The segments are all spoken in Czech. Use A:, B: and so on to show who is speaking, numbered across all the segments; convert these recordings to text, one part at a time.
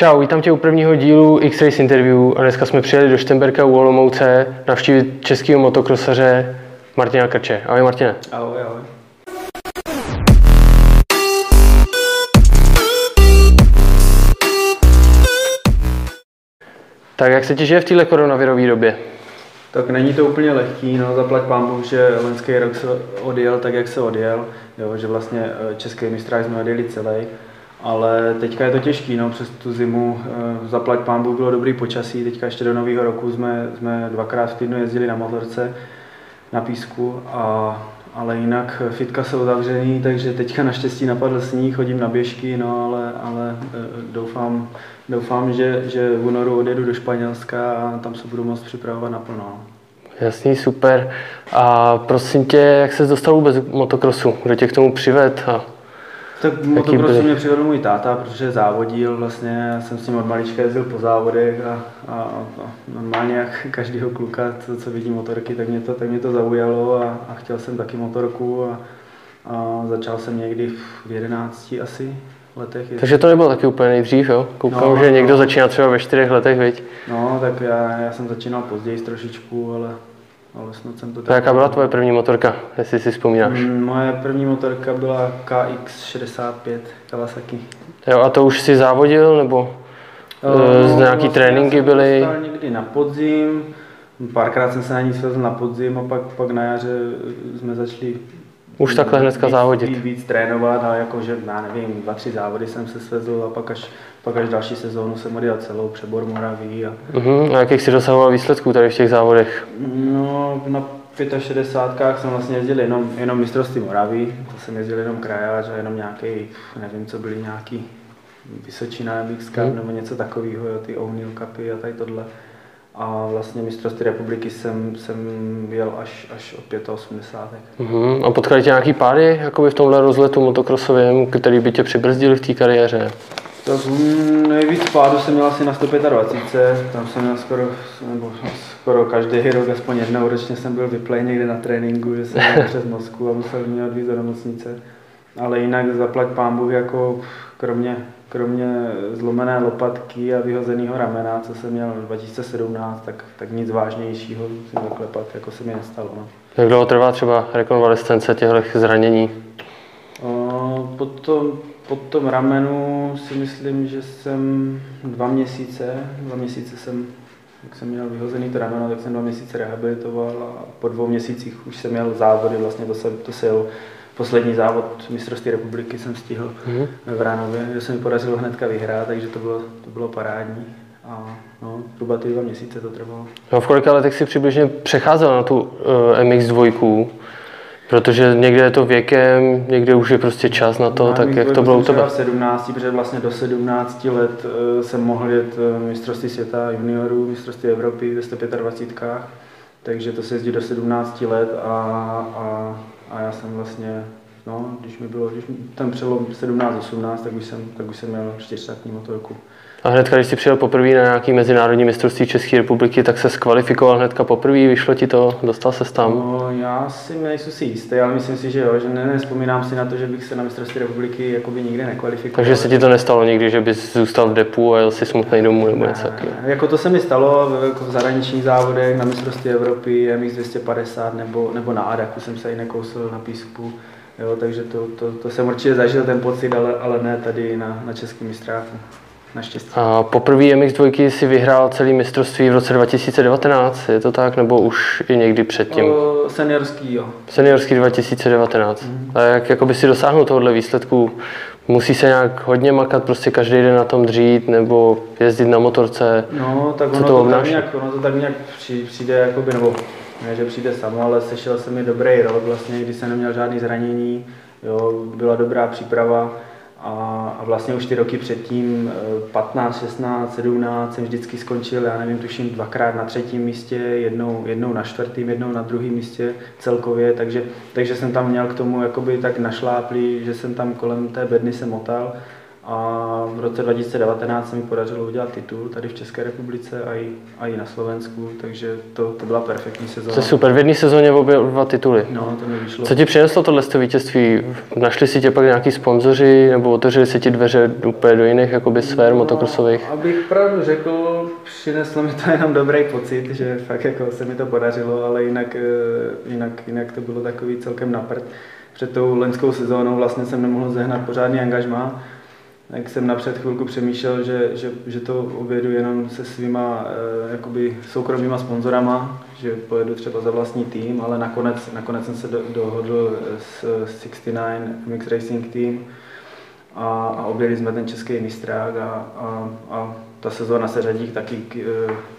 A: Čau, vítám tě u prvního dílu X-Race Interview a dneska jsme přijeli do Štemberka u Olomouce navštívit českého motokrosaře Martina Krče. Ahoj Martine.
B: Ahoj, ahoj.
A: Tak jak se ti žije v této koronavirové době?
B: Tak není to úplně lehký, no zaplať pán Bůh, že loňský rok se odjel tak, jak se odjel, jo, že vlastně eh, český mistrák jsme odjeli celý, ale teďka je to těžký, no, přes tu zimu, eh, zaplať pán Bůh, bylo dobrý počasí, teďka ještě do nového roku jsme, jsme dvakrát v týdnu jezdili na motorce na písku, a, ale jinak fitka jsou zavřený, takže teďka naštěstí napadl sníh, chodím na běžky, no, ale, ale eh, doufám, doufám že, že v únoru odjedu do Španělska a tam se budu moct připravovat naplno. no.
A: Jasný, super. A prosím tě, jak se dostal vůbec k motokrosu? Kdo tě k tomu přived? A
B: Tak motokrosu mě přivedl můj táta, protože závodil vlastně, já jsem s ním od malička jezdil po závodech a, a, a normálně jak každého kluka, co, co vidí motorky, tak mě to, tak mě to zaujalo a, a chtěl jsem taky motorku a, a začal jsem někdy v 11 asi letech.
A: takže to nebylo taky úplně nejdřív, jo? Koukám,
B: No,
A: že někdo
B: no.
A: začíná třeba ve čtyřech letech, viď?
B: No, tak já, já jsem začínal později trošičku, ale, ale snad jsem to
A: To jaká byla tvoje první motorka, jestli si vzpomínáš?
B: Mm, Moje první motorka byla KX65 Kawasaki.
A: Jo, a to už si závodil, nebo eh, z nějaký tréninky
B: já jsem
A: byly?
B: někdy na podzim, párkrát jsem se na ní svezl na podzim a pak, pak na jaře jsme začali
A: Už takhle hnedka
B: víc,
A: závodit.
B: Víc, víc trénovat a jakože, já nevím, dva, tři závody jsem se svezl a pak až, pak až další sezónu jsem odjel celou přebor Moraví a
A: Mhm. A jakých jsi dosahoval výsledků tady v těch závodech?
B: No, na 65 jsem vlastně jezdil jenom, jenom mistrovství Moravy, to jsem jezdil jenom krajář a jenom nějaký, nevím, co byly nějaký Vysočina MX Cup
A: Hmm.
B: nebo něco takového, jo, ty O'Neill Cupy a tady tohle. A vlastně mistrovství republiky jsem, jsem jel až, až od 85.
A: Mhm. A potkali tě nějaký páry jakoby v tomhle rozletu motokrosovém, který by tě přibrzdili v té kariéře?
B: Tak nejvíc pádu jsem měl asi na 125, tam jsem měl skoro, nebo skoro každý rok, aspoň jednou ročně jsem byl vyplej někde na tréninku, že jsem jel přes Moskvu a musel mě odvízt do nemocnice. Ale jinak zaplať pán Bůh, jako kromě, kromě zlomené lopatky a vyhozeného ramena, co jsem měl 2017, tak, tak nic vážnějšího si zaklepat, jako se mi nestalo. No.
A: Jak dlouho trvá třeba rekonvalescence těchto zranění?
B: O, Po tom, po tom ramenu si myslím, že jsem dva měsíce, dva měsíce jsem, jak jsem měl vyhozený to rameno, tak jsem dva měsíce rehabilitoval a po dvou měsících už jsem měl závody, vlastně to jsem, to se jel, poslední závod mistrovství republiky jsem stihl
A: Mhm.
B: v Ránově, že se mi podařilo hnedka vyhrát, takže to bylo, to bylo parádní. A no, zhruba ty dva měsíce to trvalo.
A: No, v kolika letech si přibližně přecházel na tu uh, MX2? Protože někde je to věkem, někde už je prostě čas na to,
B: Na
A: tak jak to bylo u
B: jsem
A: tebe?
B: třeba v 17, protože vlastně do 17 let eh, jsem mohl jet eh, mistrovství světa juniorů, mistrovství Evropy ve 125. Takže to se jezdí do 17 let a, a, a já jsem vlastně, no, když mi bylo, když mi ten přelom 17-18, tak už jsem, tak už jsem měl čtyřstatní motorku.
A: A hnedka, když jsi přijel poprvé na nějaký mezinárodní mistrovství České republiky, tak se skvalifikoval hnedka poprvé, vyšlo ti to, dostal se tam.
B: No, já si nejsem si jistý, ale myslím si, že jo, že ne, nespomínám si na to, že bych se na mistrovství republiky jakoby nikdy nekvalifikoval.
A: Takže se ti to nestalo nikdy, že bys zůstal v depu a jel si smutný domů nebo něco takového.
B: Jako to se mi stalo v, jako v zahraničních závodech na mistrovství Evropy, MX 250 nebo, nebo na Adaku jsem se i nekousil na písku. Jo, takže to, to, to, jsem určitě zažil ten pocit, ale, ale ne tady na, na českém mistráku. Naštěstí.
A: A poprvé MX2 si vyhrál celý mistrovství v roce 2019, je to tak, nebo už i někdy předtím?
B: O, seniorský, jo.
A: Seniorský 2019.
B: Mhm.
A: A jak jakoby si dosáhnout tohohle výsledku? Musí se nějak hodně makat, prostě každý den na tom dřít, nebo jezdit na motorce?
B: No, tak
A: Co
B: ono
A: to
B: to, tak nějak, ono to tak nějak při- přijde, jakoby, nebo ne, že přijde samo, ale sešel se mi dobrý rok, vlastně, kdy jsem neměl žádný zranění, jo, byla dobrá příprava a, a vlastně už ty roky předtím, eh, 15, 16, 17, jsem vždycky skončil, já nevím, tuším dvakrát na třetím místě, jednou, jednou na čtvrtém, jednou na druhém místě celkově, takže, takže jsem tam měl k tomu jakoby tak našláplý, že jsem tam kolem té bedny se motal A v roce 2019 se mi podařilo udělat titul tady v České republice a i, a i na Slovensku, takže to, to byla perfektní sezóna.
A: To je super, v jedné sezóně obě dva tituly.
B: No, to mi vyšlo.
A: Co ti přineslo tohle vítězství? Našli si tě pak nějaký sponzoři nebo otevřeli se ti dveře úplně do jiných jakoby sfér motokrosových?
B: No, abych pravdu řekl, přineslo mi to jenom dobrý pocit, že fakt jako se mi to podařilo, ale jinak, eh, jinak, jinak to bylo takový celkem napřed. Před tou lenskou sezónou vlastně jsem nemohl zehnat pořádný angažmá, tak jsem napřed chvilku přemýšlel, že, že, že to objedu jenom se svýma eh, jakoby soukromýma sponzorama, že pojedu třeba za vlastní tým, ale nakonec, nakonec jsem se do, dohodl s 69 MX Racing Team a, a objeli jsme ten český mistrák a, a, a ta sezóna se řadí taky k,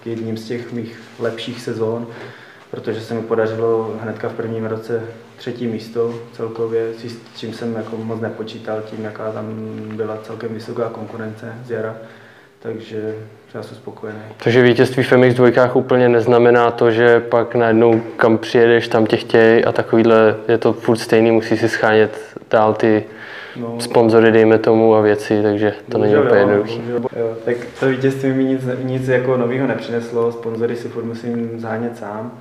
B: k jedním z těch mých lepších sezón, protože se mi podařilo hnedka v prvním roce třetí místo celkově, s čím jsem jako moc nepočítal, tím jaká tam byla celkem vysoká konkurence z jara. Takže já jsem spokojený.
A: Takže vítězství v MX dvojkách úplně neznamená to, že pak najednou kam přijedeš, tam tě chtějí a takovýhle je to furt stejný, musí si schánět dál ty no, sponzory, dejme tomu, a věci, takže to není úplně jednoduché.
B: Tak to vítězství mi nic, nic jako nového nepřineslo, sponzory si furt musím zhánět sám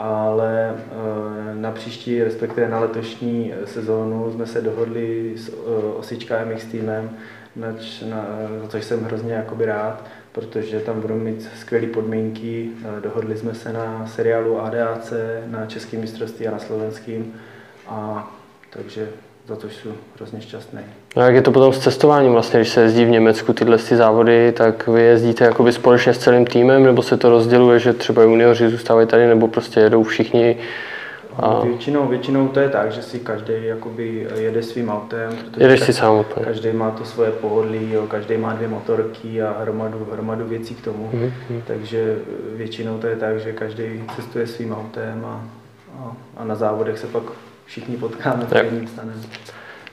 B: ale eh, na příští, respektive na letošní sezónu jsme se dohodli s eh, Osička MX týmem, na, na, což jsem hrozně jakoby rád, protože tam budou mít skvělé podmínky. Eh, dohodli jsme se na seriálu ADAC, na českém mistrovství a na slovenským. A takže za to jsem hrozně šťastný.
A: No jak je to potom s cestováním vlastně, když se jezdí v Německu tyhle ty závody, tak vy jezdíte jakoby společně s celým týmem, nebo se to rozděluje, že třeba junioři zůstávají tady, nebo prostě jedou všichni
B: a... Většinou, většinou to je tak, že si každý jakoby jede svým autem,
A: Jedeš si sám úplně.
B: každý má to svoje pohodlí, jo, každý má dvě motorky a hromadu, hromadu věcí k tomu, mm-hmm. takže většinou to je tak, že každý cestuje svým autem a, a, a na závodech se pak všichni potkáme v jedním stanem.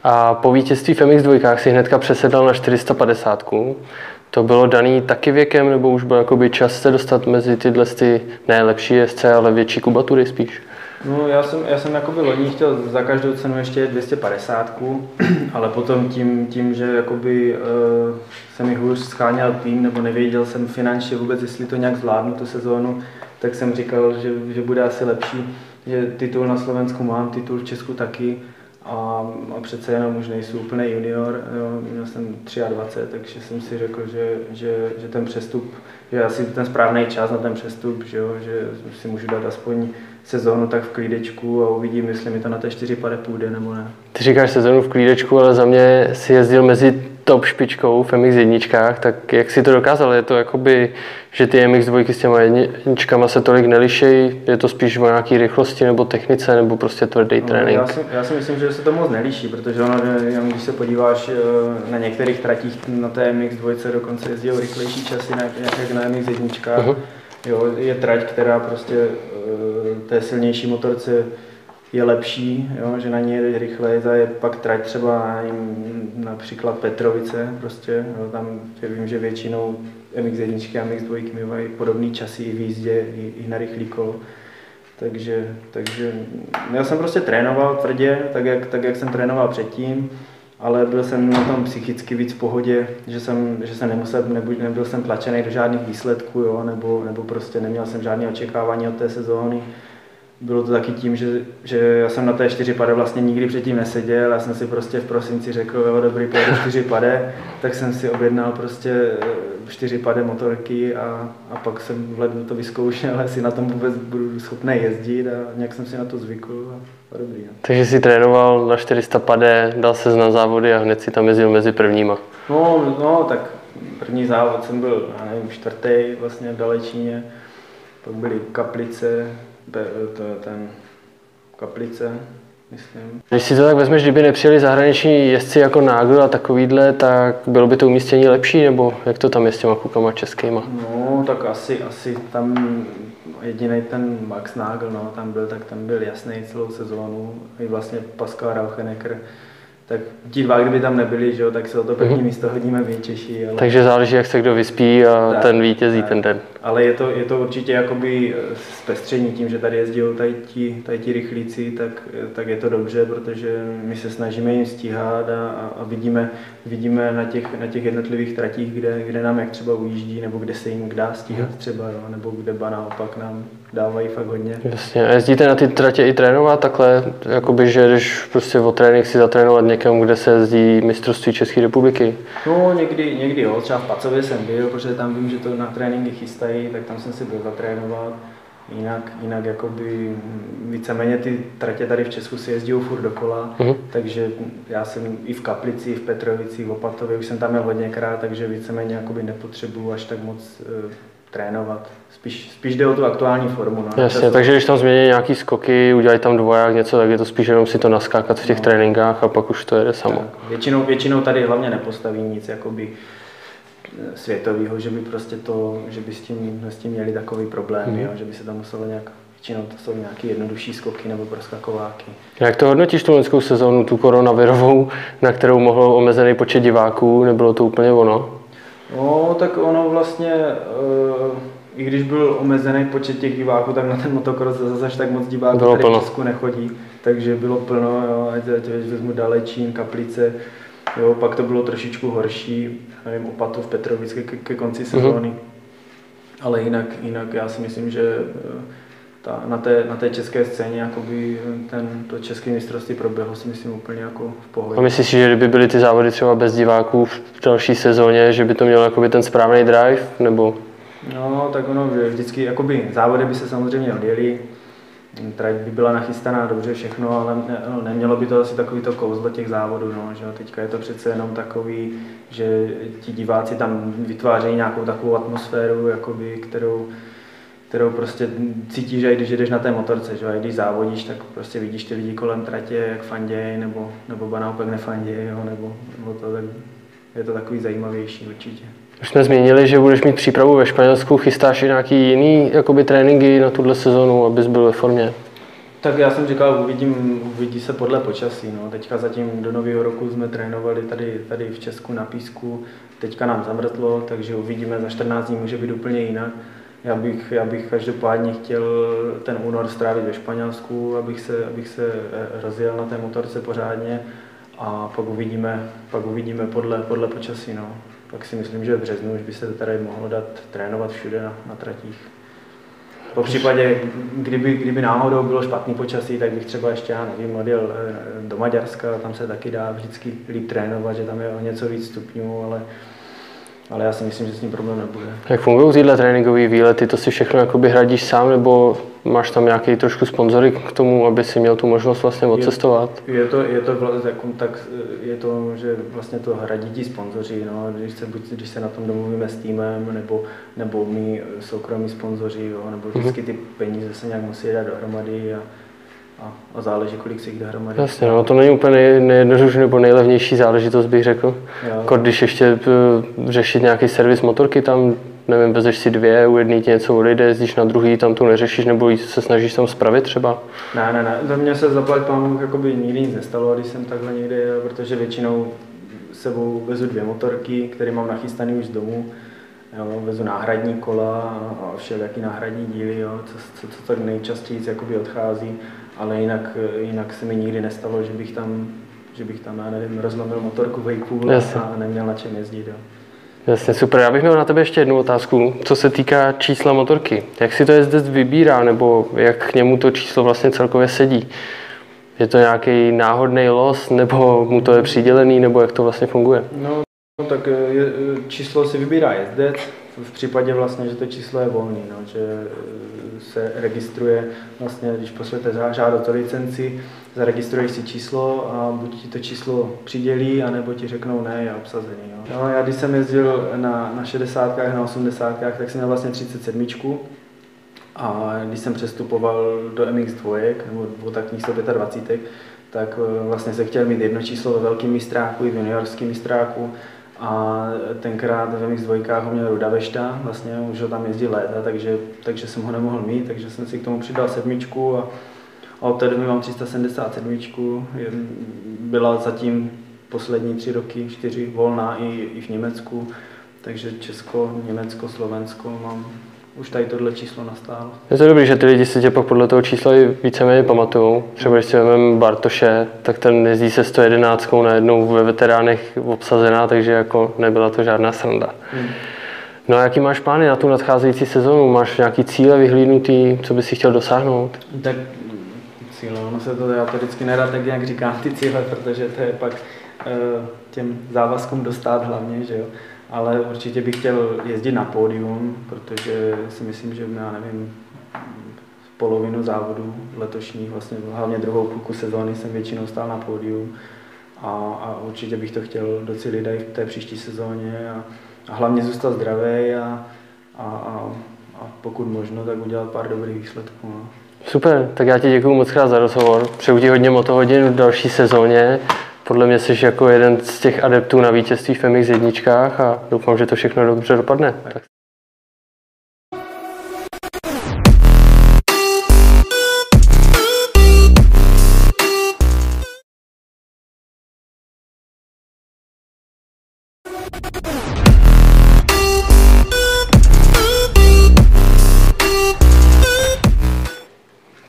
A: A po vítězství v MX2 si hnedka přesedal na 450. To bylo daný taky věkem, nebo už byl jakoby čas se dostat mezi tyhle ty nejlepší SC, ale větší kubatury spíš?
B: No, já jsem, já jsem jakoby loni chtěl za každou cenu ještě 250, ale potom tím, tím že jakoby, uh, se mi hůř scháněl tým, nebo nevěděl jsem finančně vůbec, jestli to nějak zvládnu tu sezónu, tak jsem říkal, že, že bude asi lepší že titul na Slovensku mám, titul v Česku taky a, a přece jenom už nejsou úplně junior, jo, měl jsem 23, takže jsem si řekl, že, že, že ten přestup, že asi ten správný čas na ten přestup, že, jo, že si můžu dát aspoň sezónu tak v klídečku a uvidím, jestli mi to na té 4 pade půjde nebo ne.
A: Ty říkáš sezónu v klídečku, ale za mě si jezdil mezi top špičkou v MX jedničkách, tak jak si to dokázal? Je to jakoby, že ty MX dvojky s těma jedničkama se tolik nelišejí? Je to spíš o nějaké rychlosti nebo technice nebo prostě tvrdý no, trénink?
B: Já si, já si myslím, že se to moc nelíší, protože ono, když se podíváš eh, na některých tratích na té MX dvojce dokonce jezdí rychlejší časy jak na MX jedničkách. Uh-huh. Jo, je trať, která prostě eh, té silnější motorce je lepší, jo, že na ní jede rychleji, je pak trať třeba například Petrovice, prostě, jo, tam vím, že většinou MX1 a MX2 mají podobné časy i v jízdě, i, i na rychlý kolo. Takže, takže já jsem prostě trénoval tvrdě, tak jak, tak jak jsem trénoval předtím, ale byl jsem na tom psychicky víc v pohodě, že jsem, že jsem nemusel, nebyl, nebyl jsem tlačený do žádných výsledků, jo, nebo, nebo prostě neměl jsem žádné očekávání od té sezóny bylo to taky tím, že, že já jsem na té čtyři pade vlastně nikdy předtím neseděl, já jsem si prostě v prosinci řekl, jo dobrý, pojedu čtyři pade, tak jsem si objednal prostě eh, čtyři pade motorky a, a pak jsem v lednu to vyzkoušel, jestli na tom vůbec budu schopný jezdit a nějak jsem si na to zvykl a, a dobrý. No.
A: Takže jsi trénoval na 400 pade, dal se na závody a hned si tam jezdil mezi prvníma.
B: No, no tak první závod jsem byl, já nevím, čtvrtý vlastně v Dalečíně, pak byly Kaplice, ten kaplice, myslím.
A: Když si to tak vezmeš, kdyby nepřijeli zahraniční jezdci jako Nagl a takovýhle, tak bylo by to umístění lepší, nebo jak to tam je s těma klukama českýma?
B: No, tak asi, asi tam jediný ten Max Nagel, no, tam byl, tak tam byl jasný celou sezónu. I vlastně Pascal Rauchenecker tak ti dva, kdyby tam nebyli, že jo, tak se o to první mm-hmm. místo hodíme my Češi.
A: Ale... Takže záleží, jak se kdo vyspí a tak, ten vítězí tak. ten den.
B: Ale je to, je to určitě jakoby eh, zpestření tím, že tady jezdí tady ti, tady ti rychlíci, tak, eh, tak je to dobře, protože my se snažíme jim stíhat a, a vidíme, vidíme na těch, na těch jednotlivých tratích, kde, kde nám jak třeba ujíždí, nebo kde se jim dá stíhat mhm. třeba, jo, nebo kde ba naopak nám dávají fakt hodně.
A: Jasně. A jezdíte na ty tratě i trénovat takhle, jakoby, že jdeš prostě o trénink si zatrénovat někam, kde se jezdí mistrovství České republiky?
B: No někdy, někdy jo, třeba v Pacově jsem byl, protože tam vím, že to na tréninky chystají, tak tam jsem si byl zatrénovat. Jinak, jinak jakoby víceméně ty tratě tady v Česku si jezdí furt dokola, uh-huh. takže já jsem i v Kaplici, v Petrovici, v Opatově, už jsem tam měl hodněkrát, takže víceméně jakoby nepotřebuju až tak moc uh, trénovat. Spíš, spíš jde o tu aktuální formu.
A: No. Jasně, takže když tam změní nějaký skoky, udělají tam dvoják něco, tak je to spíš jenom si to naskákat v těch no. tréninkách a pak už to jede samo. Tak.
B: Většinou, většinou tady hlavně nepostaví nic jakoby světového, že by prostě to, že by s tím, s tím měli takový problém, hmm. jo, že by se tam muselo nějak Většinou to jsou nějaké jednodušší skoky nebo proskakováky.
A: Jak to hodnotíš tu loňskou sezónu, tu koronavirovou, na kterou mohl omezený počet diváků, nebylo to úplně ono?
B: No, tak ono vlastně, uh, i když byl omezený počet těch diváků, tak na ten motocross zase tak moc diváků bylo tady plno. v Česku nechodí, takže bylo plno, jo, ať, ať vezmu Dalečín, Kaplice, jo, pak to bylo trošičku horší, nevím, Opatov, Petrovic ke, ke konci mhm. sezóny, mm-hmm. ale jinak, jinak já si myslím, že uh, ta, na, té, na té české scéně jakoby ten, to české mistrovství proběhlo si myslím úplně jako v pohodě.
A: A myslíš si, že kdyby byly ty závody třeba bez diváků v další sezóně, že by to mělo jakoby ten správný drive, nebo?
B: No, tak ono vždycky, jakoby závody by se samozřejmě odjeli, trať by byla nachystaná dobře všechno, ale ne, no, nemělo by to asi takový to kouzlo těch závodů, no, že teďka je to přece jenom takový, že ti diváci tam vytvářejí nějakou takovou atmosféru, jakoby, kterou, kterou prostě cítíš, že když jdeš na té motorce, že a když závodíš, tak prostě vidíš ty lidi kolem tratě, jak fanděj, nebo, nebo naopak nefanděj, jo, nebo, nebo to, tak je to takový zajímavější určitě.
A: Už jsme zmínili, že budeš mít přípravu ve Španělsku, chystáš i nějaký jiný jakoby, tréninky na tuhle sezonu, abys byl ve formě?
B: Tak já jsem říkal, uvidím, uvidí se podle počasí. No. Teďka zatím do nového roku jsme trénovali tady, tady v Česku na písku, teďka nám zamrzlo, takže uvidíme, za 14 dní může být úplně jinak. Já bych, já bych každopádně chtěl ten únor strávit ve Španělsku, abych se, abych se eh, rozjel na té motorce pořádně a pak uvidíme, pak uvidíme podle, podle počasí. No. Pak si myslím, že v březnu už by se tady mohlo dát trénovat všude na, na tratích. Po případě, kdyby, kdyby náhodou bylo špatný počasí, tak bych třeba ještě, já nevím, odjel eh, do Maďarska, tam se taky dá vždycky líp trénovat, že tam je o něco víc stupňů, ale ale já si myslím, že s tím problém nebude.
A: Jak fungují tyhle tréninkové výlety? To si všechno jakoby hradíš sám, nebo máš tam nějaký trošku sponzory k tomu, aby si měl tu možnost vlastně odcestovat?
B: Je, je to, je to, tak, tak, je to, že vlastně to hradí ti sponzoři, no, když, se, buď, když se na tom domluvíme s týmem, nebo, nebo my soukromí sponzoři, jo, nebo mhm. vždycky ty peníze se nějak musí dát dohromady a, a, a záleží, kolik si jich dohromady.
A: Jasně, no, to není úplně nejjednodušší nebo nejlevnější záležitost, bych řekl. Jako když ještě uh, řešit nějaký servis motorky tam, nevím, vezeš si dvě, u jedné ti něco odejde, jezdíš na druhý, tam tu neřešíš, nebo se snažíš tam spravit třeba?
B: Ne, ne, ne, za mě se zaplať pán jakoby nikdy nic nestalo, když jsem takhle někde jel, protože většinou sebou vezu dvě motorky, které mám nachystané už z domu, jo, vezu náhradní kola a všelijaký náhradní díly, jo, co, co, co tak nejčastěji jakoby odchází ale jinak, jinak se mi nikdy nestalo, že bych tam, že bych tam, já nevím, rozlomil motorku vejpůl a neměl na čem jezdit. Jo.
A: Jasně, super. Já bych měl na tebe ještě jednu otázku, co se týká čísla motorky. Jak si to jezdec vybírá, nebo jak k němu to číslo vlastně celkově sedí? Je to nějaký náhodný los, nebo mu to je přidělený, nebo jak to vlastně funguje?
B: No, tak je, číslo si vybírá jezdec, v případě vlastně, že to číslo je volný, no, že eh, se registruje vlastně, když pošlete žádost o licenci, zaregistruješ si číslo a buď ti to číslo přidělí, anebo ti řeknou ne, je obsazený. No. No, já když jsem jezdil na, na 60, na 80, tak jsem měl vlastně 37. A když jsem přestupoval do MX2, nebo dvoutaktních 125, tak eh, vlastně se chtěl mít jedno číslo ve velkém mistráku i v juniorském mistráku a tenkrát ve mých dvojkách ho měl Ruda Vešta, vlastně už ho tam jezdí léta, takže, takže jsem ho nemohl mít, takže jsem si k tomu přidal sedmičku a, a od té doby mám 377. Byla zatím poslední tři roky, čtyři volná i, i v Německu, takže Česko, Německo, Slovensko mám už tady tohle číslo nastálo.
A: Je to dobrý, že ty lidi si tě pak podle toho čísla i víceméně pamatují. Třeba když si vezmeme Bartoše, tak ten jezdí se 111 najednou ve veteránech obsazená, takže jako nebyla to žádná sranda. Hmm. No a jaký máš plány na tu nadcházející sezonu? Máš nějaký cíle vyhlídnutý, co bys si chtěl dosáhnout?
B: Tak cíle, ono se to, já to vždycky nerad tak nějak říkám ty cíle, protože to je pak uh, těm závazkům dostat hlavně, že jo ale určitě bych chtěl jezdit na pódium, protože si myslím, že já nevím, polovinu závodu letošních, vlastně hlavně druhou půlku sezóny jsem většinou stál na pódium a, a určitě bych to chtěl docílit i v té příští sezóně a, a hlavně zůstat zdravý a, a, a, a pokud možno, tak udělat pár dobrých výsledků. No.
A: Super, tak já ti děkuji moc krát za rozhovor. Přeju ti hodně motohodin v další sezóně podle mě jsi jako jeden z těch adeptů na vítězství v MX jedničkách a doufám, že to všechno dobře dopadne. Tak.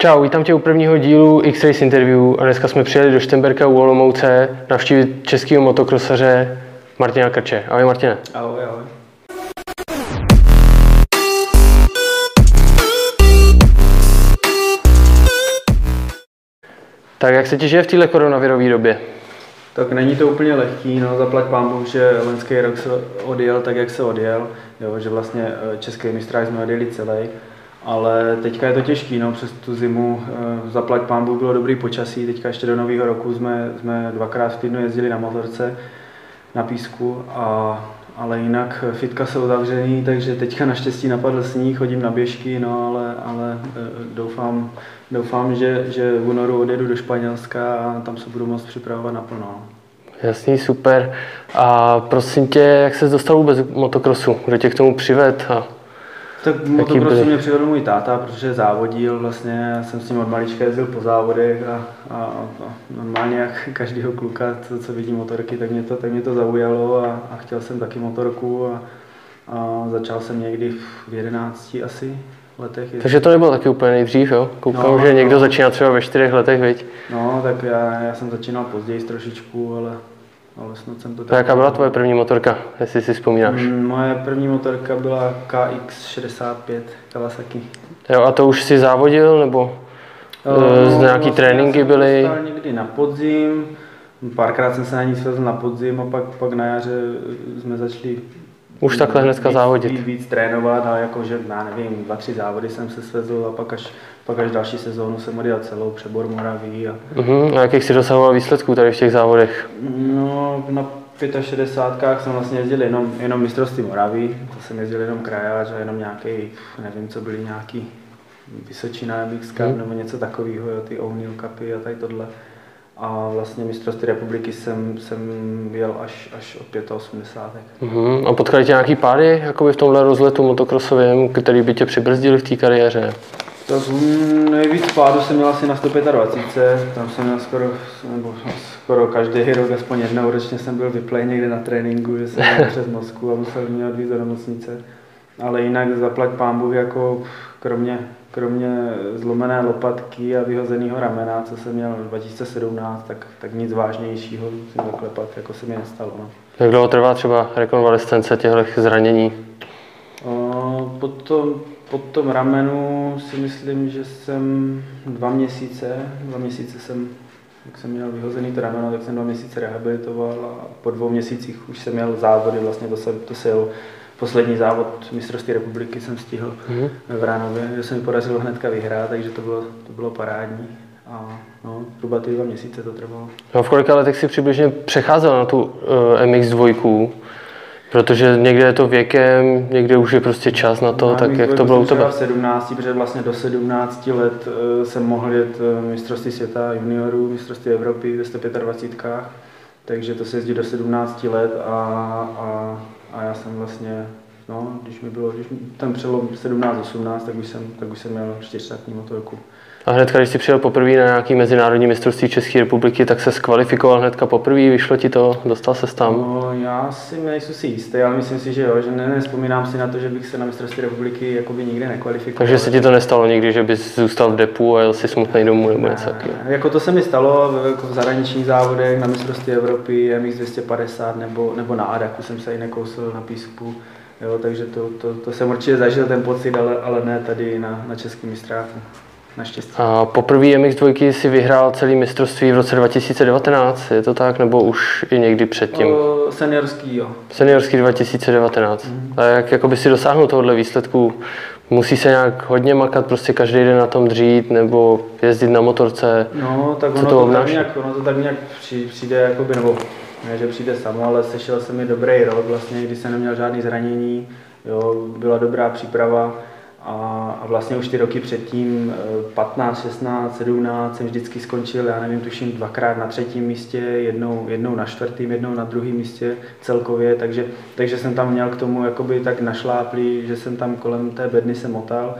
A: Čau, vítám tě u prvního dílu X-Race Interview a dneska jsme přijeli do Štemberka u Olomouce navštívit českého motokrosaře Martina Krče. Ahoj Martine.
B: Ahoj, ahoj.
A: Tak jak se ti žije v této koronavirové době?
B: Tak není to úplně lehký, no zaplať pán Bůh, že loňský rok se odjel tak, jak se odjel, jo, že vlastně eh, český mistráž jsme odjeli celý ale teďka je to těžký, no, přes tu zimu eh, zaplať pán bylo dobrý počasí, teďka ještě do nového roku jsme, jsme dvakrát v týdnu jezdili na motorce na písku, a, ale jinak fitka jsou zavřený, takže teďka naštěstí napadl sníh, chodím na běžky, no, ale, ale eh, doufám, doufám že, že v únoru odjedu do Španělska a tam se budu moct připravovat naplno.
A: Jasný, super. A prosím tě, jak se dostal vůbec k motokrosu? Kdo tě k tomu přived?
B: Tak motocrossu mě přivedl můj táta, protože závodil vlastně, jsem s ním od malička jezdil po závodech a, a, a normálně jak každého kluka, co, co vidí motorky, tak mě to, tak mě to zaujalo a, a chtěl jsem taky motorku a, a začal jsem někdy v 11 asi letech.
A: Takže to nebylo taky úplně nejdřív, jo? Koukám, no, že někdo no. začíná třeba ve čtyřech letech, viď?
B: No, tak já, já jsem začínal později trošičku, ale ale snad jsem to
A: tak... Jaká byla tvoje první motorka, jestli si vzpomínáš?
B: Mm, moje první motorka byla KX65 Kawasaki.
A: Jo, a to už si závodil, nebo uh, z nějaký vlastně tréninky byly?
B: Někdy na podzim, párkrát jsem se na ní svezl na podzim a pak, pak na jaře jsme začali
A: už takhle hnedka závodit.
B: Víc, víc trénovat a jakože, já nevím, dva, tři závody jsem se svezl a pak až, pak až další sezónu jsem odjel celou přebor Moraví. A...
A: Uh-huh. a jakých jsi dosahoval výsledků tady v těch závodech?
B: No, na 65 jsem vlastně jezdil jenom, jenom mistrovství Moraví, to jsem jezdil jenom krajáč a jenom nějaký, nevím, co byly nějaký Vysočina MX Cup hmm. nebo něco takového, ty O'Neill Cupy a tady tohle a vlastně mistrovství republiky jsem, jsem jel až, až od 85.
A: Uh-huh. A potkali tě nějaký páry jakoby v tomhle rozletu motokrosovém, který by tě přibrzdili v té kariéře?
B: Tak nejvíc pádu jsem měl asi na 125, tam jsem měl skoro, nebo skoro každý rok, aspoň jednou ročně jsem byl vyplej někde na tréninku, že jsem měl přes Moskvu a musel mě odvízt do nemocnice. Ale jinak zaplať pán Bůh jako kromě kromě zlomené lopatky a vyhozeného ramena, co jsem měl 2017, tak, tak nic vážnějšího si zaklepat, jako se mi nestalo. No.
A: Jak dlouho trvá třeba rekonvalescence těchto zranění?
B: O, po, tom, po tom ramenu si myslím, že jsem dva měsíce, dva měsíce jsem, jak jsem měl vyhozený to rameno, tak jsem dva měsíce rehabilitoval a po dvou měsících už jsem měl závody, vlastně to se, to se jel poslední závod mistrovství republiky jsem stihl mm-hmm. v Ránově, kde se mi podařilo hnedka vyhrát, takže to bylo, to bylo parádní. A no, zhruba ty dva měsíce to trvalo.
A: No, v kolika letech si přibližně přecházel na tu uh, eh, MX2? Protože někde je to věkem, někde už je prostě čas na to, no, tak jak to bylo u tebe?
B: v 17, protože vlastně do 17 let uh, jsem mohl jet uh, mistrovství světa juniorů, mistrovství Evropy ve 125. Takže to se jezdí do 17 let a, a a já jsem vlastně, no, když mi bylo, když ten přelom 17-18, tak už jsem, tak už jsem měl čtyřsátní motorku.
A: A hnedka, když jsi přijel poprvé na nějaký mezinárodní mistrovství České republiky, tak se skvalifikoval hnedka poprvé, vyšlo ti to, dostal se tam?
B: No, já si nejsem si jistý, ale myslím si, že jo, že ne, nespomínám si na to, že bych se na mistrovství republiky jakoby nikdy nekvalifikoval.
A: Takže se ti to nestalo nikdy, že bys zůstal v depu a jel si smutný domů nebo něco takového?
B: Jako to se mi stalo v, jako v zahraničních závodech na mistrovství Evropy, MX 250 nebo, nebo na Adaku jsem se i nekousil na písku. Jo, takže to, to, to, jsem určitě zažil ten pocit, ale, ale ne tady na, na českém mistráku. Naštěstí.
A: A poprvé MX2 si vyhrál celý mistrovství v roce 2019, je to tak, nebo už i někdy předtím?
B: O, seniorský, jo.
A: Seniorský 2019. Mm. A jak jakoby si dosáhnout tohohle výsledku? Musí se nějak hodně makat, prostě každý den na tom dřít, nebo jezdit na motorce?
B: No, tak ono, to, to, tak nějak, ono to tak nějak přijde, jakoby, nebo ne, že přijde samo, ale sešel se mi dobrý rok, vlastně, kdy jsem neměl žádný zranění, jo, byla dobrá příprava a, a vlastně už ty roky předtím, 15, 16, 17, jsem vždycky skončil, já nevím, tuším dvakrát na třetím místě, jednou, jednou na čtvrtém, jednou na druhém místě celkově, takže, takže jsem tam měl k tomu jakoby tak našláplý, že jsem tam kolem té bedny se motal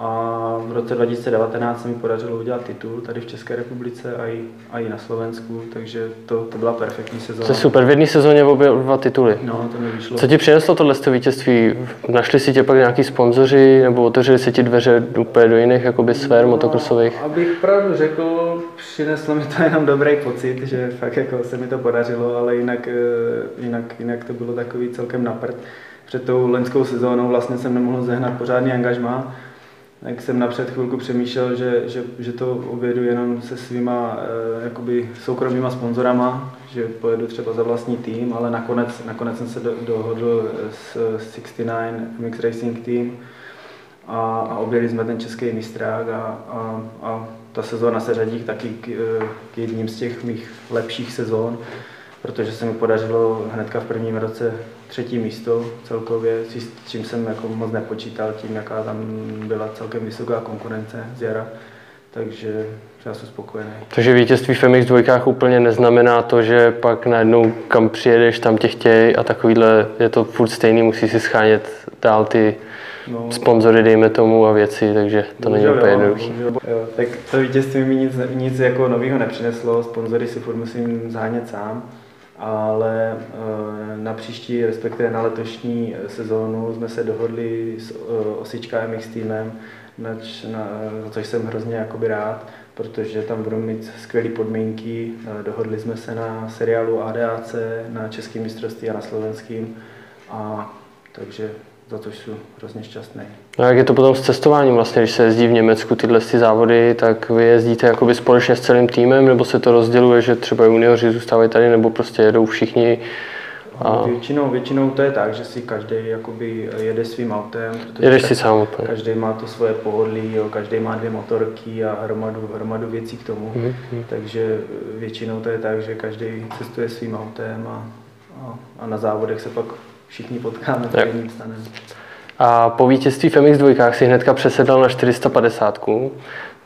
B: a v roce 2019 se mi podařilo udělat titul tady v České republice a i, a i na Slovensku, takže to, to byla perfektní sezóna.
A: To je super, v jedné sezóně obě dva tituly.
B: No, to mi vyšlo.
A: Co ti přineslo tohle vítězství? Našli si tě pak nějaký sponzoři nebo otevřeli se ti dveře úplně do jiných jakoby sfér no, motokrosových?
B: Abych pravdu řekl, přineslo mi to jenom dobrý pocit, že fakt jako se mi to podařilo, ale jinak, eh, jinak, jinak to bylo takový celkem napřed. Před tou lenskou sezónou vlastně jsem nemohl zehnat pořádný angažmá, tak jsem napřed chvilku přemýšlel, že, že, že to objedu jenom se svýma eh, jakoby soukromýma sponzorama, že pojedu třeba za vlastní tým, ale nakonec, nakonec jsem se do, dohodl s 69 MX Racing Team a, a objeli jsme ten český mistrák a, a, a ta sezóna se řadí taky k, eh, k jedním z těch mých lepších sezón protože se mi podařilo hnedka v prvním roce třetí místo celkově, s čím jsem jako moc nepočítal tím, jaká tam byla celkem vysoká konkurence z jara. Takže já jsem spokojený.
A: Takže vítězství v MX dvojkách úplně neznamená to, že pak najednou kam přijedeš, tam tě chtějí a takovýhle je to furt stejný, musí si schánět dál ty no, sponzory, dejme tomu, a věci, takže to není úplně jednoduché.
B: Tak to vítězství mi nic, nic jako nového nepřineslo, sponzory si furt musím zhánět sám ale eh, na příští, respektive na letošní sezónu jsme se dohodli s eh, Osička MX týmem, na, na, za což jsem hrozně jakoby rád, protože tam budou mít skvělé podmínky. Eh, dohodli jsme se na seriálu ADAC, na českém mistrovství a na slovenským. A takže za to jsem hrozně šťastný.
A: No jak je to potom s cestováním vlastně, když se jezdí v Německu tyhle ty závody, tak vy jezdíte jakoby společně s celým týmem, nebo se to rozděluje, že třeba junioři zůstávají tady, nebo prostě jedou všichni
B: a... Většinou, většinou to je tak, že si každý jakoby jede svým autem.
A: Jedeš si sám úplně.
B: Každý má to svoje pohodlí, jo, každý má dvě motorky a hromadu, hromadu věcí k tomu. Mm-hmm. Takže většinou to je tak, že každý cestuje svým autem a, a, a na závodech se pak všichni potkáme v jedním stanem.
A: A po vítězství v MX2 si hnedka přesedal na 450.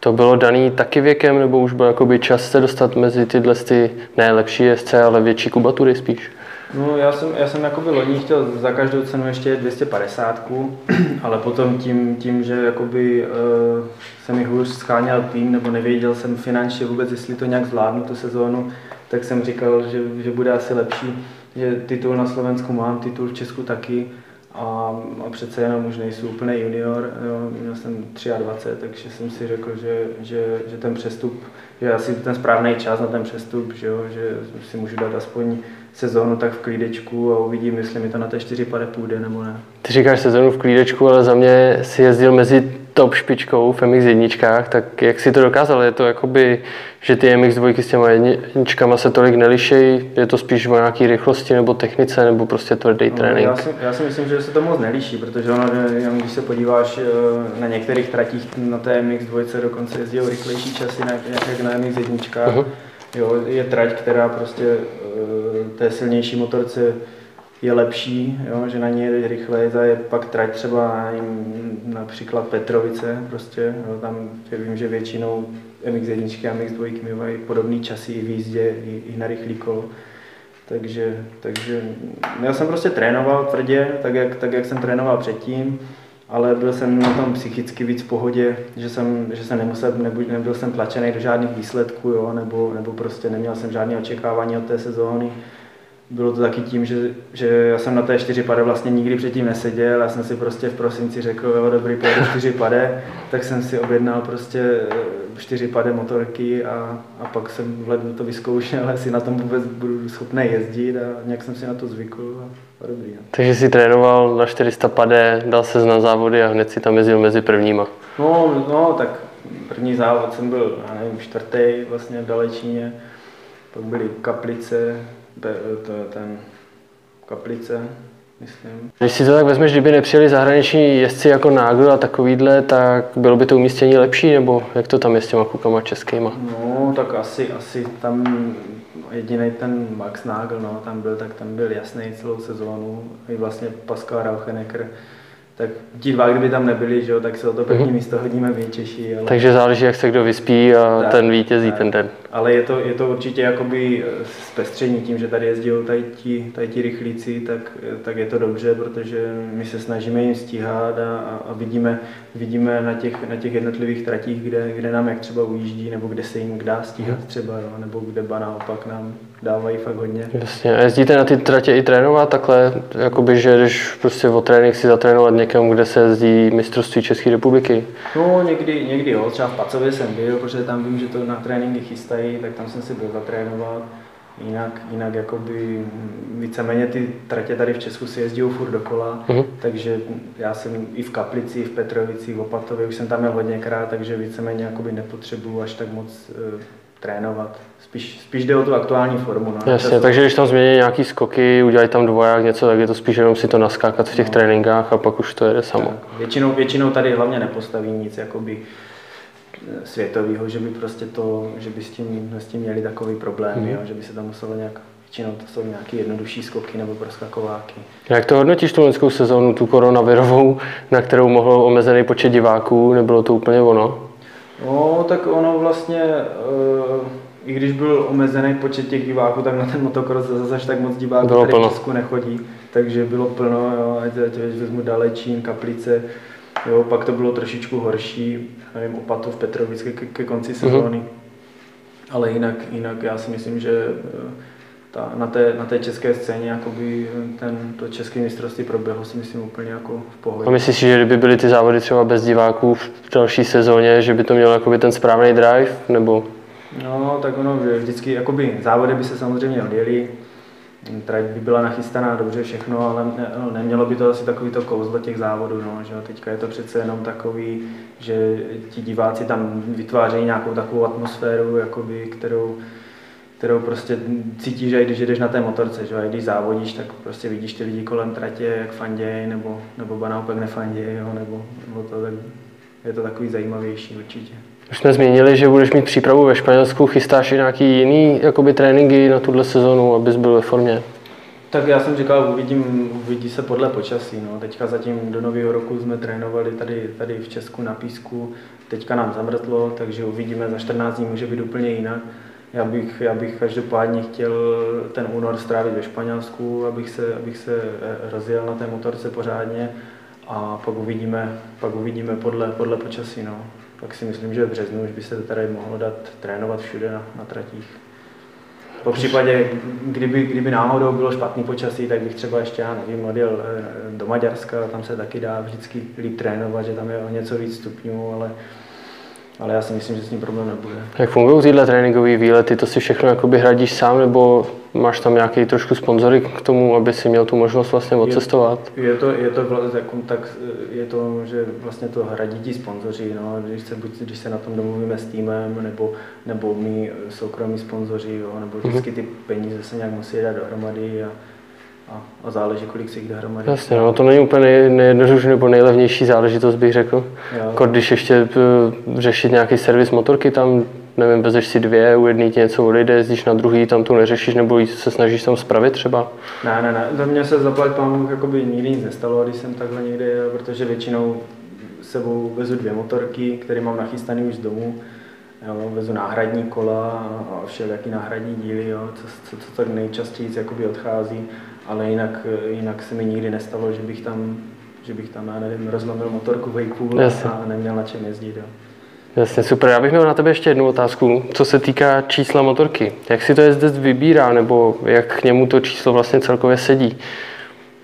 A: To bylo daný taky věkem, nebo už byl jakoby čas se dostat mezi tyhle ty ne lepší SC, ale větší kubatury spíš?
B: No, já jsem, já jsem jakoby loni chtěl za každou cenu ještě 250, ale potom tím, tím že jakoby, uh, se mi hůř scháněl tým, nebo nevěděl jsem finančně vůbec, jestli to nějak zvládnu tu sezónu, tak jsem říkal, že, že bude asi lepší že titul na Slovensku mám, titul v Česku taky a, a přece jenom už nejsou úplně junior, jo, měl jsem 23, takže jsem si řekl, že, že, že ten přestup, je asi ten správný čas na ten přestup, že, jo, že si můžu dát aspoň sezónu tak v klídečku a uvidím, jestli mi to na té 4 pade půjde nebo ne.
A: Ty říkáš sezónu v klídečku, ale za mě si jezdil mezi top špičkou v MX jedničkách, tak jak si to dokázal? Je to jakoby, že ty MX dvojky s těma jedničkama se tolik nelišejí? Je to spíš o nějaké rychlosti nebo technice nebo prostě tvrdý no, trénink?
B: Já si, já si myslím, že se to moc nelíší, protože ono, jenom když se podíváš eh, na některých tratích na té MX dvojce dokonce jezdí rychlejší časy jak na MX jedničkách. Uh-huh. Jo, je trať, která prostě eh, té silnější motorce je lepší, jo, že na ní jede rychleji, za je pak trať třeba nevím, například Petrovice, prostě, jo, tam vím, že většinou MX1 a MX2 mají podobný časy i v jízdě, i, i na rychlý kolo. Takže, takže já jsem prostě trénoval tvrdě, tak jak, tak jak jsem trénoval předtím ale byl jsem na tom psychicky víc v pohodě, že jsem, že jsem nemusel, nebyl, nebyl jsem tlačený do žádných výsledků, jo, nebo, nebo prostě neměl jsem žádné očekávání od té sezóny bylo to taky tím, že, že já jsem na té čtyři pade vlastně nikdy předtím neseděl, já jsem si prostě v prosinci řekl, jo dobrý, pojedu čtyři pade, tak jsem si objednal prostě eh, čtyři pade motorky a, a pak jsem v lednu to vyzkoušel, jestli na tom vůbec budu schopný jezdit a nějak jsem si na to zvykl a, a dobrý. No.
A: Takže jsi trénoval na 400 pade, dal se na závody a hned si tam jezdil mezi prvníma.
B: No, no tak první závod jsem byl, já nevím, čtvrtý vlastně v Dalečíně, pak byly Kaplice, to, ten kaplice, myslím.
A: Když si to tak vezmeš, kdyby nepřijeli zahraniční jezdci jako Nágl a takovýhle, tak bylo by to umístění lepší, nebo jak to tam je s těma klukama českýma?
B: No, tak asi, asi tam jediný ten Max Nagel, no, tam byl, tak tam byl jasný celou sezónu. I vlastně Pascal Rauchenecker tak ti dva, kdyby tam nebyli, že jo, tak se o to první mm-hmm. místo hodíme my Češi.
A: Ale... Takže záleží, jak se kdo vyspí a tak, ten vítězí tak. ten den.
B: Ale je to, je to určitě jakoby eh, zpestření tím, že tady jezdí tady ti, tady ti rychlíci, tak, eh, tak je to dobře, protože my se snažíme jim stíhat a, a vidíme, vidíme na těch, na těch jednotlivých tratích, kde, kde nám jak třeba ujíždí, nebo kde se jim dá stíhat mhm. třeba, jo, nebo kde ba naopak nám dávají fakt hodně.
A: Jasně. A jezdíte na ty tratě i trénovat takhle, jakoby, že když prostě o trénink si zatrénovat někam, kde se jezdí mistrovství České republiky?
B: No někdy, někdy jo, třeba v Pacově jsem byl, protože tam vím, že to na tréninky chystají, tak tam jsem si byl zatrénovat. Jinak, jinak jakoby víceméně ty tratě tady v Česku si jezdí furt dokola, uh-huh. takže já jsem i v Kaplici, v Petrovicích, v Opatově, už jsem tam měl hodněkrát, takže víceméně jakoby nepotřebuju až tak moc uh, trénovat. Spíš, spíš jde o tu aktuální formu.
A: No. Jasně, takže když tam změní nějaký skoky, udělají tam dvoják něco, tak je to spíš jenom si to naskákat v těch no. tréninkách a pak už to jede samo.
B: Většinou, většinou tady hlavně nepostaví nic jakoby eh, světového, že by prostě to, že by s tím, s tím měli takový problém, mm. jo, že by se tam muselo nějak většinou to jsou nějaké jednodušší skoky nebo proskakováky.
A: Jak to hodnotíš tu lidskou sezónu, tu koronavirovou, na kterou mohlo omezený počet diváků, nebylo to úplně ono?
B: No, tak ono vlastně, uh, i když byl omezený počet těch diváků, tak na ten motocross zase tak moc diváků bylo tady v Česku nechodí, takže bylo plno, jo, ať, ať vezmu Dalečín, Kaplice, jo, pak to bylo trošičku horší, nevím, Opatov, Petrovic ke, ke konci mhm. sezóny, mm-hmm. ale jinak, jinak já si myslím, že uh, ta, na, té, na té české scéně jakoby ten, to české mistrovství proběhlo si myslím úplně jako v pohodě.
A: A myslíš si, že kdyby byly ty závody třeba bez diváků v další sezóně, že by to mělo jakoby ten správný drive, nebo?
B: No, tak ono vždycky, jakoby závody by se samozřejmě odjeli, trať by byla nachystaná dobře všechno, ale ne, no, nemělo by to asi takový to kouzlo těch závodů, no, že teďka je to přece jenom takový, že ti diváci tam vytvářejí nějakou takovou atmosféru, jakoby, kterou, kterou prostě cítíš, že když jdeš na té motorce, že? a když závodíš, tak prostě vidíš ty lidi kolem tratě, jak fandějí, nebo, nebo ba naopak nefandějí, jo? nebo, nebo to, tak je to takový zajímavější určitě.
A: Už jsme zmínili, že budeš mít přípravu ve Španělsku, chystáš i nějaký jiný jakoby, tréninky na tuhle sezonu, abys byl ve formě?
B: Tak já jsem říkal, uvidím, uvidí se podle počasí. No. Teďka zatím do nového roku jsme trénovali tady, tady v Česku na písku, teďka nám zamrzlo, takže uvidíme, za 14 dní může být úplně jinak. Já bych, já bych každopádně chtěl ten únor strávit ve Španělsku, abych se, abych se eh, rozjel na té motorce pořádně a pak uvidíme, pak uvidíme podle, podle počasí. No. Pak si myslím, že v březnu už by se tady mohlo dát trénovat všude na, na tratích. Po případě, kdyby, kdyby náhodou bylo špatný počasí, tak bych třeba ještě, já nevím, odjel eh, do Maďarska, tam se taky dá vždycky líp trénovat, že tam je o něco víc stupňů, ale ale já si myslím, že s tím problém nebude.
A: Jak fungují tyhle tréninkové výlety? To si všechno jakoby hradíš sám, nebo máš tam nějaký trošku sponzory k tomu, aby si měl tu možnost vlastně odcestovat?
B: Je, je to, je to, tak, tak, je to, že vlastně to hradí ti sponzoři, no, když, se, buď, když se na tom domluvíme s týmem, nebo, nebo my soukromí sponzoři, jo, nebo vždycky mhm. ty peníze se nějak musí dát dohromady a, a, záleží, kolik se jich dohromady.
A: Jasně, no, to není úplně nejjednodušší nebo nejlevnější záležitost, bych řekl. Jako když ještě uh, řešit nějaký servis motorky, tam nevím, vezeš si dvě, u jedné ti něco odejde, jezdíš na druhý, tam tu neřešíš, nebo se snažíš tam spravit třeba?
B: Ne, ne, ne, za mě se zaplať pán jakoby nikdy nic nestalo, když jsem takhle někde jel, protože většinou sebou vezu dvě motorky, které mám nachystané už z domu, jo, vezu náhradní kola a všelijaký náhradní díly, jo, co, co, co tak nejčastěji jakoby odchází ale jinak, jinak se mi nikdy nestalo, že bych tam že bych tam, já nevím, rozlomil motorku
A: Jasně.
B: a neměl na čem jezdit. Jo.
A: Jasně, super. Já bych měl na tebe ještě jednu otázku, co se týká čísla motorky. Jak si to jezdec vybírá, nebo jak k němu to číslo vlastně celkově sedí?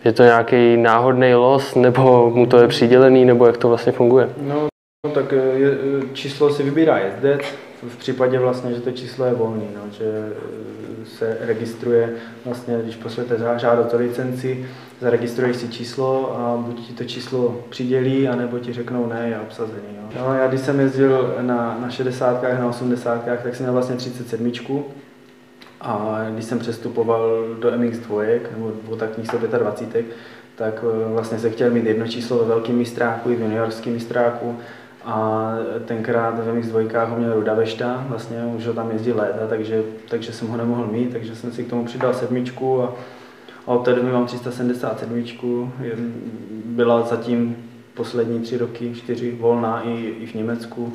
A: Je to nějaký náhodný los, nebo mu to je přidělený, nebo jak to vlastně funguje?
B: No, no tak eh, je, eh, číslo si vybírá jezdec, v případě vlastně, že to číslo je volný, no, že eh, se registruje vlastně, když pošlete žádost o licenci, zaregistruješ si číslo a buď ti to číslo přidělí, anebo ti řeknou ne, je obsazený. No. No, já když jsem jezdil na, na 60, na 80, tak jsem měl vlastně 37. A když jsem přestupoval do MX2, nebo dvoutaktních 125, tak vlastně se chtěl mít jedno číslo ve velkém mistráku i v juniorském mistráku a tenkrát v MX2 ho měl Ruda Vešta, vlastně už ho tam jezdí léta, takže, takže jsem ho nemohl mít, takže jsem si k tomu přidal sedmičku a, a od té doby mám 377, byla zatím poslední tři roky, čtyři volná i, i v Německu,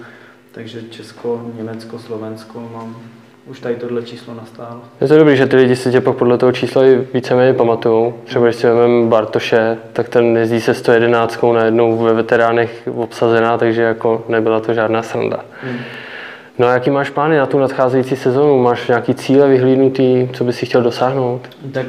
B: takže Česko, Německo, Slovensko mám už tady tohle číslo nastálo.
A: Je to dobrý, že ty lidi si tě pak podle toho čísla i víceméně pamatují. Třeba když si vezmeme Bartoše, tak ten jezdí se 111 najednou ve veteránech obsazená, takže jako nebyla to žádná sranda. Hmm. No a jaký máš plány na tu nadcházející sezonu? Máš nějaký cíle vyhlídnutý, co bys si chtěl dosáhnout?
B: Tak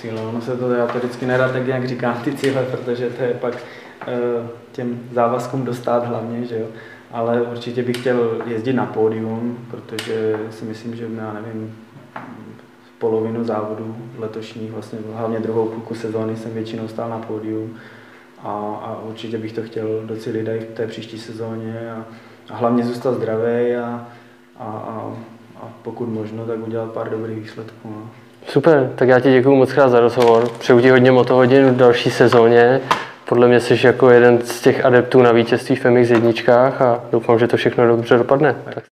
B: cíle, ono se to, já to vždycky nerad tak nějak říkám ty cíle, protože to je pak uh, těm závazkům dostat hlavně, že jo ale určitě bych chtěl jezdit na pódium, protože si myslím, že já nevím, polovinu závodů letošních, vlastně hlavně druhou půlku sezóny jsem většinou stál na pódium a, a určitě bych to chtěl docílit i v té příští sezóně a, a hlavně zůstat zdravý a, a, a, a pokud možno, tak udělat pár dobrých výsledků. No.
A: Super, tak já ti děkuji moc krát za rozhovor. Přeju ti hodně motohodin v další sezóně podle mě jsi jako jeden z těch adeptů na vítězství v MX jedničkách a doufám, že to všechno dobře dopadne. Tak.